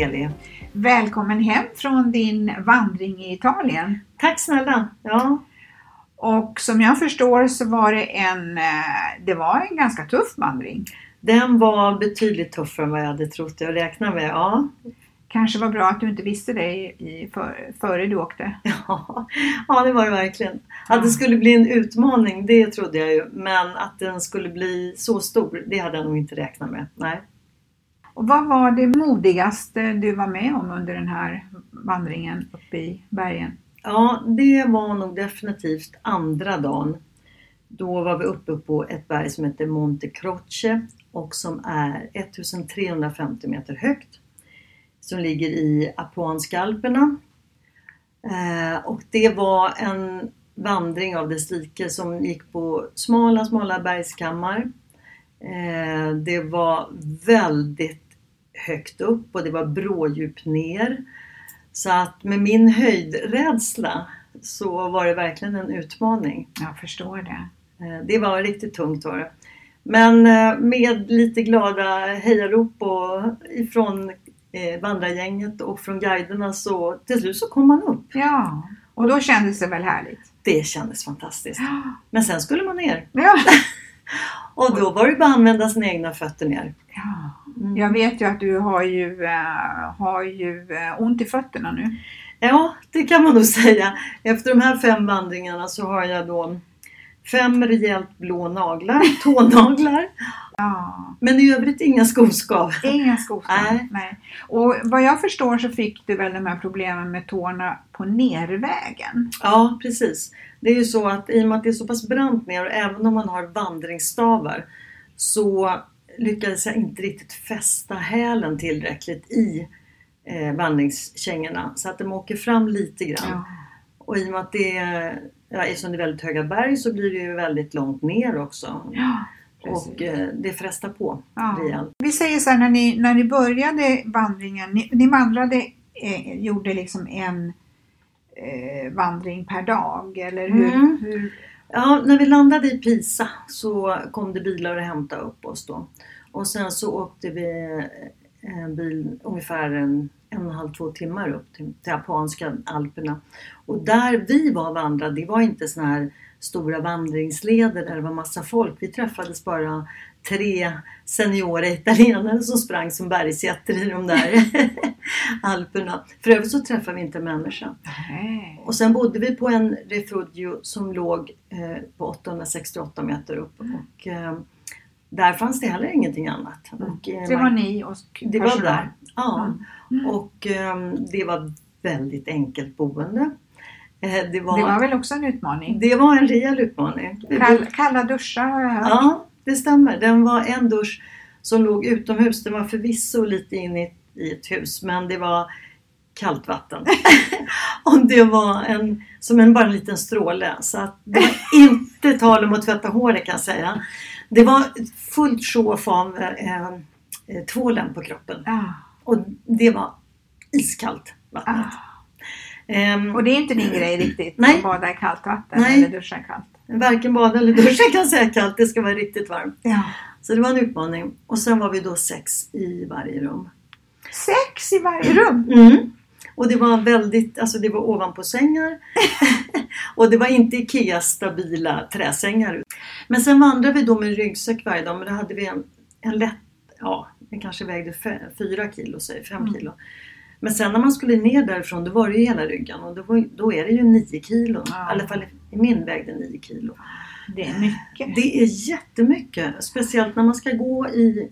Heli! Välkommen hem från din vandring i Italien. Tack snälla! Ja, Och som jag förstår så var det en, eh, det var en ganska tuff vandring. den var betydligt tuffare än vad jag hade trott jag räknade med. Ja, Kanske var bra att du inte visste det i, för, före du åkte. ja, ja det var det verkligen. Att det skulle bli en utmaning, det trodde jag ju. Men att den skulle bli så stor, det hade jag nog inte räknat med. Nej. Och vad var det modigaste du var med om under den här vandringen uppe i bergen? Ja, det var nog definitivt andra dagen. Då var vi uppe på ett berg som heter Monte Croce och som är 1350 meter högt. Som ligger i Apuanskalperna. Eh, och det var en vandring av dess like som gick på smala, smala bergskammar. Eh, det var väldigt högt upp och det var brådjup ner. Så att med min höjdrädsla så var det verkligen en utmaning. Jag förstår det. Eh, Det var riktigt tungt var det. Men eh, med lite glada hejarop och ifrån vandrargänget och från guiderna så till slut så kom man upp. Ja, och då kändes det väl härligt? Det kändes fantastiskt. Men sen skulle man ner Ja. och då var det bara att använda sina egna fötter ner. ja. Mm. Jag vet ju att du har ju, eh, har ju eh, ont i fötterna nu. Ja, det kan man nog säga. Efter de här fem vandringarna så har jag då fem rejält blå naglar, tånaglar. Ja. Men i övrigt inga skoskav. Inga skoskav. Nej. Nej. Och vad jag förstår så fick du väl de här problemen med tårna på nervägen? Ja, precis. Det är ju så att i och med att det är så pass brant ner och även om man har vandringsstavar så lyckades jag inte riktigt fästa hälen tillräckligt i eh, vandringskängorna så att de åker fram lite grann. Ja. Och i och med att det är, ja, eftersom det är väldigt höga berg så blir det ju väldigt långt ner också. Ja, precis. och eh, det frestar på Ja. rejält. Vi säger så här, när ni, när ni började vandringen, ni, ni vandrade, eh, gjorde liksom en eh, vandring per dag eller hur? Mm. hur Ja, när vi landade i Pisa så kom det bilar och hämtade upp oss då. Och sen så åkte vi en bil ungefär en, en och en halv, två timmar upp till, till Apuanska Alperna. Och där vi var vandrade, det var inte såna här stora vandringsleder där det var massa folk. Vi träffades bara tre seniora italienare som sprang som bergsjätter i de där Alperna. För övrigt så träffade vi inte en människa. Nej. Och sen bodde vi på en refugio som låg eh, på 868 meter upp. Och, eh, där fanns det heller ingenting annat. Och, eh, Det var ni och det var personal. där. Ja. Mm. Och eh, det var väldigt enkelt boende. Eh, det, var, Det var väl också en utmaning? det var en rejäl utmaning. Kall, kalla duschar har jag hört. Ja, det stämmer. Den var en dusch som låg utomhus. Den var förvisso lite in i, ett hus men det var kallt vatten. och det var en, som en bara en liten stråle. Så att det var inte tal om att tvätta håret kan jag säga. Det var fullt sjåf av eh, eh, tvålen på kroppen. Ja. Och det var iskallt. vattnet. Ah. Ehm, Och det är inte din grej riktigt? Nej. Att bada i kallt vatten Nej. eller duscha kallt? Varken bada eller duscha kan säga kallt, det ska vara riktigt varmt. Ja. Så det var en utmaning. Och sen var vi då sex i varje rum. Sex i varje rum? Mm. Och det var väldigt, alltså det var ovanpå sängar. och det var inte Ikeas stabila träsängar. Men sen vandrade vi då med ryggsäck varje dag. Men då hade vi en, en lätt, ja, den kanske vägde fyra kilo, säg fem Mm. Men sen när man skulle ner därifrån då var det ju hela ryggen och då, då är det ju nio kilo. Ja. I alla fall i min vägde nio kilo. Det är mycket. Det är jättemycket. Speciellt när man ska gå i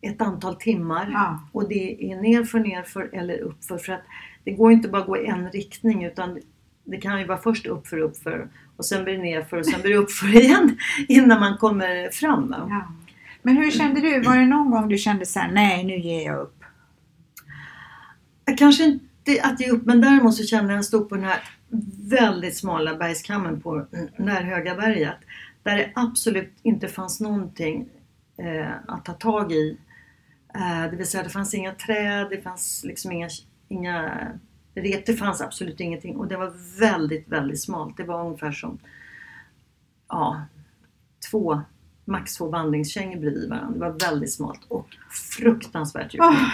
ett antal timmar. Ja. Och det är nerför, nerför eller uppför. För att det går inte bara att gå i en riktning utan det kan ju vara först uppför, uppför och sen blir det nerför och sen blir det uppför igen innan man kommer fram. Ja. Men hur kände du? Var det någon gång du kände så här, nej nu ger jag upp? Kanske inte att ge upp men däremot så kände jag jag stod på den här väldigt smala bergskammen på det här höga berget. Där det absolut inte fanns någonting eh, att ta tag i. Eh, det vill säga det fanns inga träd, det fanns liksom inga, inga rep, det fanns absolut ingenting. Och det var väldigt, väldigt smalt. Det var ungefär som ja, två, max två vandringskängor bredvid varandra. Det var väldigt smalt och fruktansvärt djupt. Åh,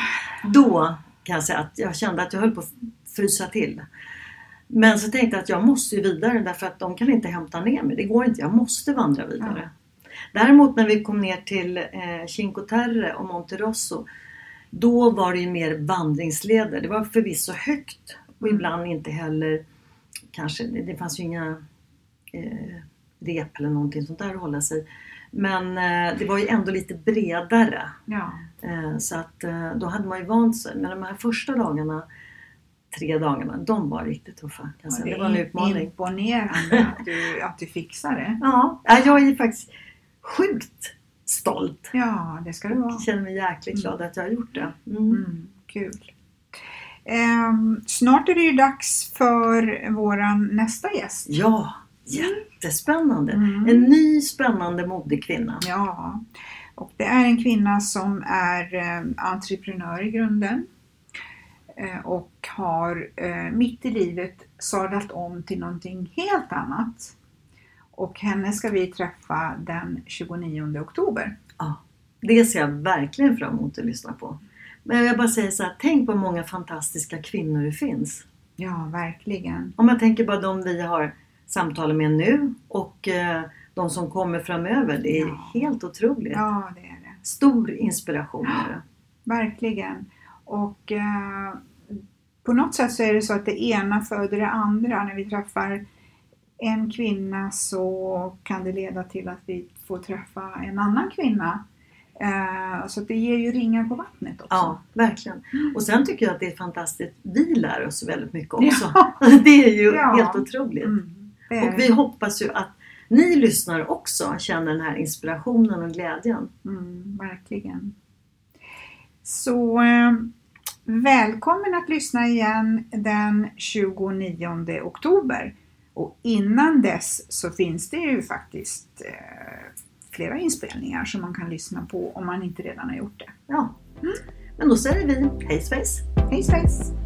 Då kan jag säga att jag kände att jag höll på att frysa till. Men så tänkte jag att jag måste ju vidare därför att de kan inte hämta ner mig. Det går inte, jag måste vandra vidare. Däremot när vi kom ner till eh, Cinque Terre och Monte Rosso då var det ju mer vandringsleder. Det var förvisso högt och ibland inte heller kanske, det, det fanns ju inga eh, rep eller någonting sånt där att hålla sig. Men eh, det var ju ändå lite bredare. ja. Eh, Så att eh, då hade man ju vant sig. Men de här första dagarna, tre dagarna, de var riktigt tuffa. Ja, säga. Det var en utmaning. imponerande att du, att du fixar det. Ja, ja, jag är faktiskt sjukt stolt. Ja, det ska du vara. Jag känner mig jäkligt glad att jag har gjort det. Mm. Mm, kul. Ehm, snart är det ju dags för våran nästa gäst. Ja, jättespännande. Mm. En ny spännande modekvinna. Ja, och det är en kvinna som är eh, entreprenör i grunden eh, och har eh, mitt i livet sadlat om till någonting helt annat. Och henne ska vi träffa den 29 oktober. Ja, det ser jag verkligen fram emot att lyssna på. Men jag bara säger så här, tänk på hur många fantastiska kvinnor det finns. Ja, verkligen. Om jag tänker på de vi har samtalat med nu och eh, de som kommer framöver. Det är Ja. helt otroligt. Ja, det är det. Stor inspiration det. Verkligen. Och eh, på något sätt så är det så att det ena föder det andra. När vi träffar en kvinna så kan det leda till att vi får träffa en annan kvinna. Eh, så det ger ju ringar på vattnet också. Ja, verkligen. Och sen tycker jag att det är fantastiskt. Vi lär oss väldigt mycket också. Ja. Det är ju Ja. helt otroligt. Mm, är Och vi hoppas ju att ni lyssnare också känner den här inspirationen och glädjen. Mm, verkligen. Så eh, välkommen att lyssna igen den 29 oktober. Och innan dess så finns det ju faktiskt eh, flera inspelningar som man kan lyssna på om man inte redan har gjort det. Ja. Men då säger vi hej svejs! Hej svejs!